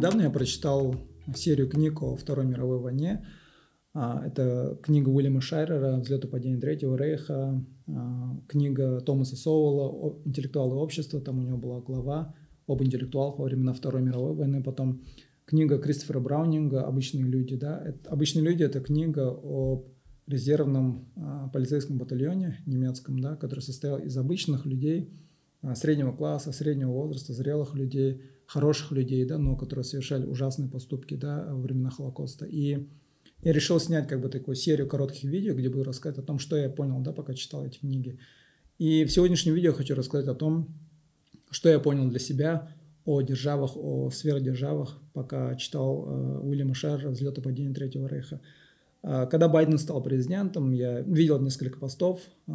Недавно я прочитал серию книг о Второй мировой войне. А, это книга Уильяма Шайрера «Взлет и падение Третьего Рейха», а, книга Томаса Соуэлла «Интеллектуалы общества», там у него была глава об интеллектуалах во времена Второй мировой войны, потом книга Кристофера Браунинга «Обычные люди». Да? «Обычные люди» — это книга об резервном а, полицейском батальоне немецком, да, который состоял из обычных людей среднего класса, среднего возраста, зрелых людей, хороших людей, да, но которые совершали ужасные поступки да, во времена Холокоста. И я решил снять как бы такую серию коротких видео, где буду рассказать о том, что я понял, да, пока читал эти книги. И в сегодняшнем видео хочу рассказать о том, что я понял для себя о державах, о сверхдержавах, пока читал э, Уильяма Шерра «Взлет и падение Третьего Рейха». Э, когда Байден стал президентом, я видел несколько постов э,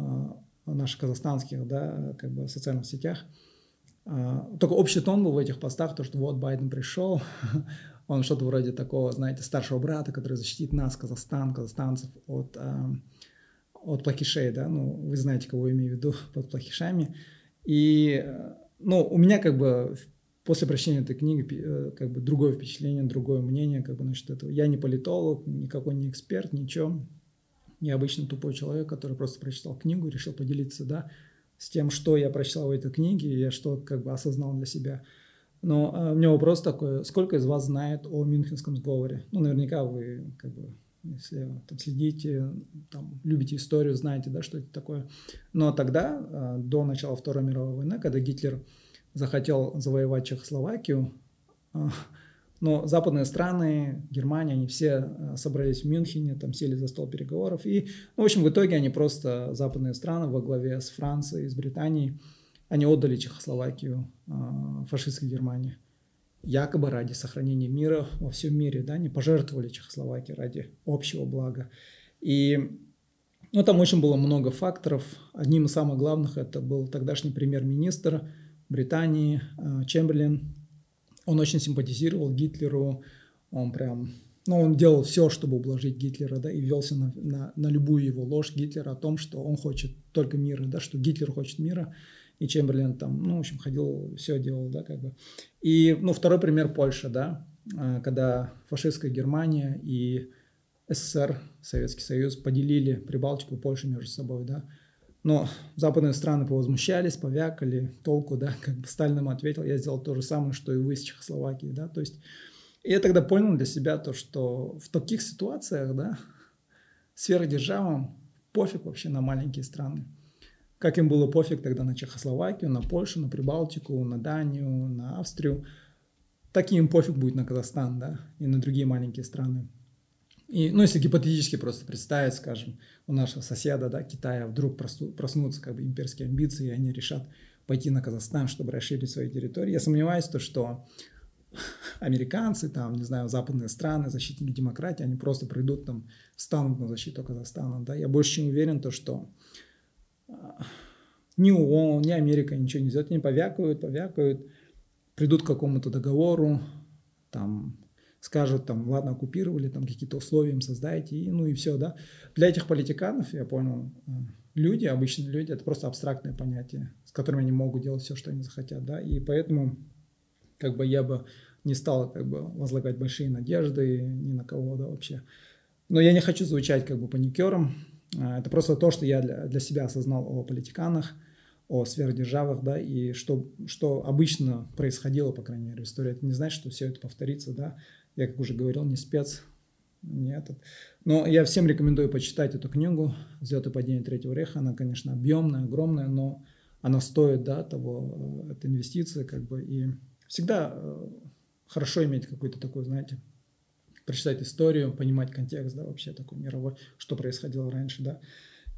наших казахстанских, да, как бы в социальных сетях. Э, только общий тон был в этих постах, то, что вот Байден пришел, Он что-то вроде такого, знаете, старшего брата, который защитит нас, Казахстан, казахстанцев от, э, от плохишей, да, ну, вы знаете, кого я имею в виду под плохишами. И, ну, у меня как бы после прочтения этой книги э, как бы другое впечатление, другое мнение, как бы насчет этого. Я не политолог, никакой не эксперт, ничего. Я обычно тупой человек, который просто прочитал книгу и решил поделиться, да, с тем, что я прочитал в этой книге, и что как бы осознал для себя. Но а, у меня вопрос такой, сколько из вас знает о Мюнхенском сговоре? Ну, наверняка вы, как бы, если там, следите, там, любите историю, знаете, да, что это такое. Но тогда, а, до начала Второй мировой войны, когда Гитлер захотел завоевать Чехословакию, а, но западные страны, Германия, они все собрались в Мюнхене, там сели за стол переговоров. И, ну, в общем, в итоге они просто, западные страны во главе с Францией, с Британией, они отдали Чехословакию а, фашистской Германии. Якобы ради сохранения мира во всем мире, да, не пожертвовали Чехословакии ради общего блага. И ну, там очень было много факторов. Одним из самых главных это был тогдашний премьер-министр Британии а, Чемберлин. Он очень симпатизировал Гитлеру, он прям, ну, он делал все, чтобы ублажить Гитлера, да, и велся на, на, на любую его ложь Гитлера о том, что он хочет только мира, да, что Гитлер хочет мира и Чемберлен там, ну, в общем, ходил, все делал, да, как бы. И, ну, второй пример Польша, да, а, когда фашистская Германия и СССР, Советский Союз, поделили Прибалтику Польшу между собой, да. Но западные страны повозмущались, повякали, толку, да, как бы Сталин ему ответил, я сделал то же самое, что и вы с Чехословакией, да, то есть и я тогда понял для себя то, что в таких ситуациях, да, сверхдержавам пофиг вообще на маленькие страны. Как им было пофиг тогда на Чехословакию, на Польшу, на Прибалтику, на Данию, на Австрию. Так им пофиг будет на Казахстан, да, и на другие маленькие страны. И, ну, если гипотетически просто представить, скажем, у нашего соседа, да, Китая вдруг проснутся как бы имперские амбиции, и они решат пойти на Казахстан, чтобы расширить свои территории. Я сомневаюсь, то, что американцы, там, не знаю, западные страны, защитники демократии, они просто придут там, встанут на защиту Казахстана, да. Я больше чем уверен, то, что ни ООН, ни Америка ничего не сделают, они повякают, повякают, придут к какому-то договору, там, скажут, там, ладно, оккупировали, там, какие-то условия им создайте, и, ну и все, да. Для этих политиканов, я понял, э, люди, обычные люди, это просто абстрактное понятие, с которыми они могут делать все, что они захотят, да, и поэтому, как бы, я бы не стал, как бы, возлагать большие надежды ни на кого, да, вообще. Но я не хочу звучать, как бы, паникером, а, это просто то, что я для, для себя осознал о политиканах, о сверхдержавах, да, и что, что обычно происходило, по крайней мере, в истории. Это не значит, что все это повторится, да. Я, как уже говорил, не спец, не этот. Но я всем рекомендую почитать эту книгу «Взлет и падение Третьего Реха». Она, конечно, объемная, огромная, но она стоит, да, того, э, этой инвестиции, как бы, и всегда э, хорошо иметь какой-то такой, знаете, прочитать историю, понимать контекст, да, вообще такой мировой, что происходило раньше, да.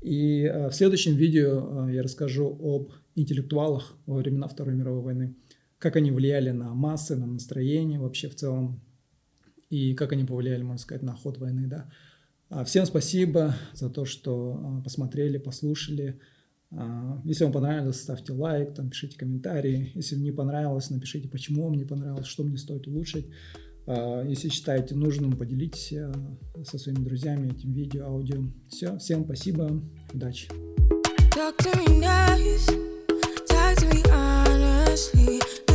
И э, в следующем видео э, я расскажу об интеллектуалах во времена Второй мировой войны, как они влияли на массы, на настроение вообще в целом, и как они повлияли, можно сказать, на ход войны, да. А, всем спасибо за то, что а, посмотрели, послушали. А, если вам понравилось, ставьте лайк, там, пишите комментарии. Если не понравилось, напишите, почему вам не понравилось, что мне стоит улучшить. Если считаете нужным, поделитесь со своими друзьями этим видео, аудио. Все, всем спасибо, удачи. Talk to me nice, talk to me honestly.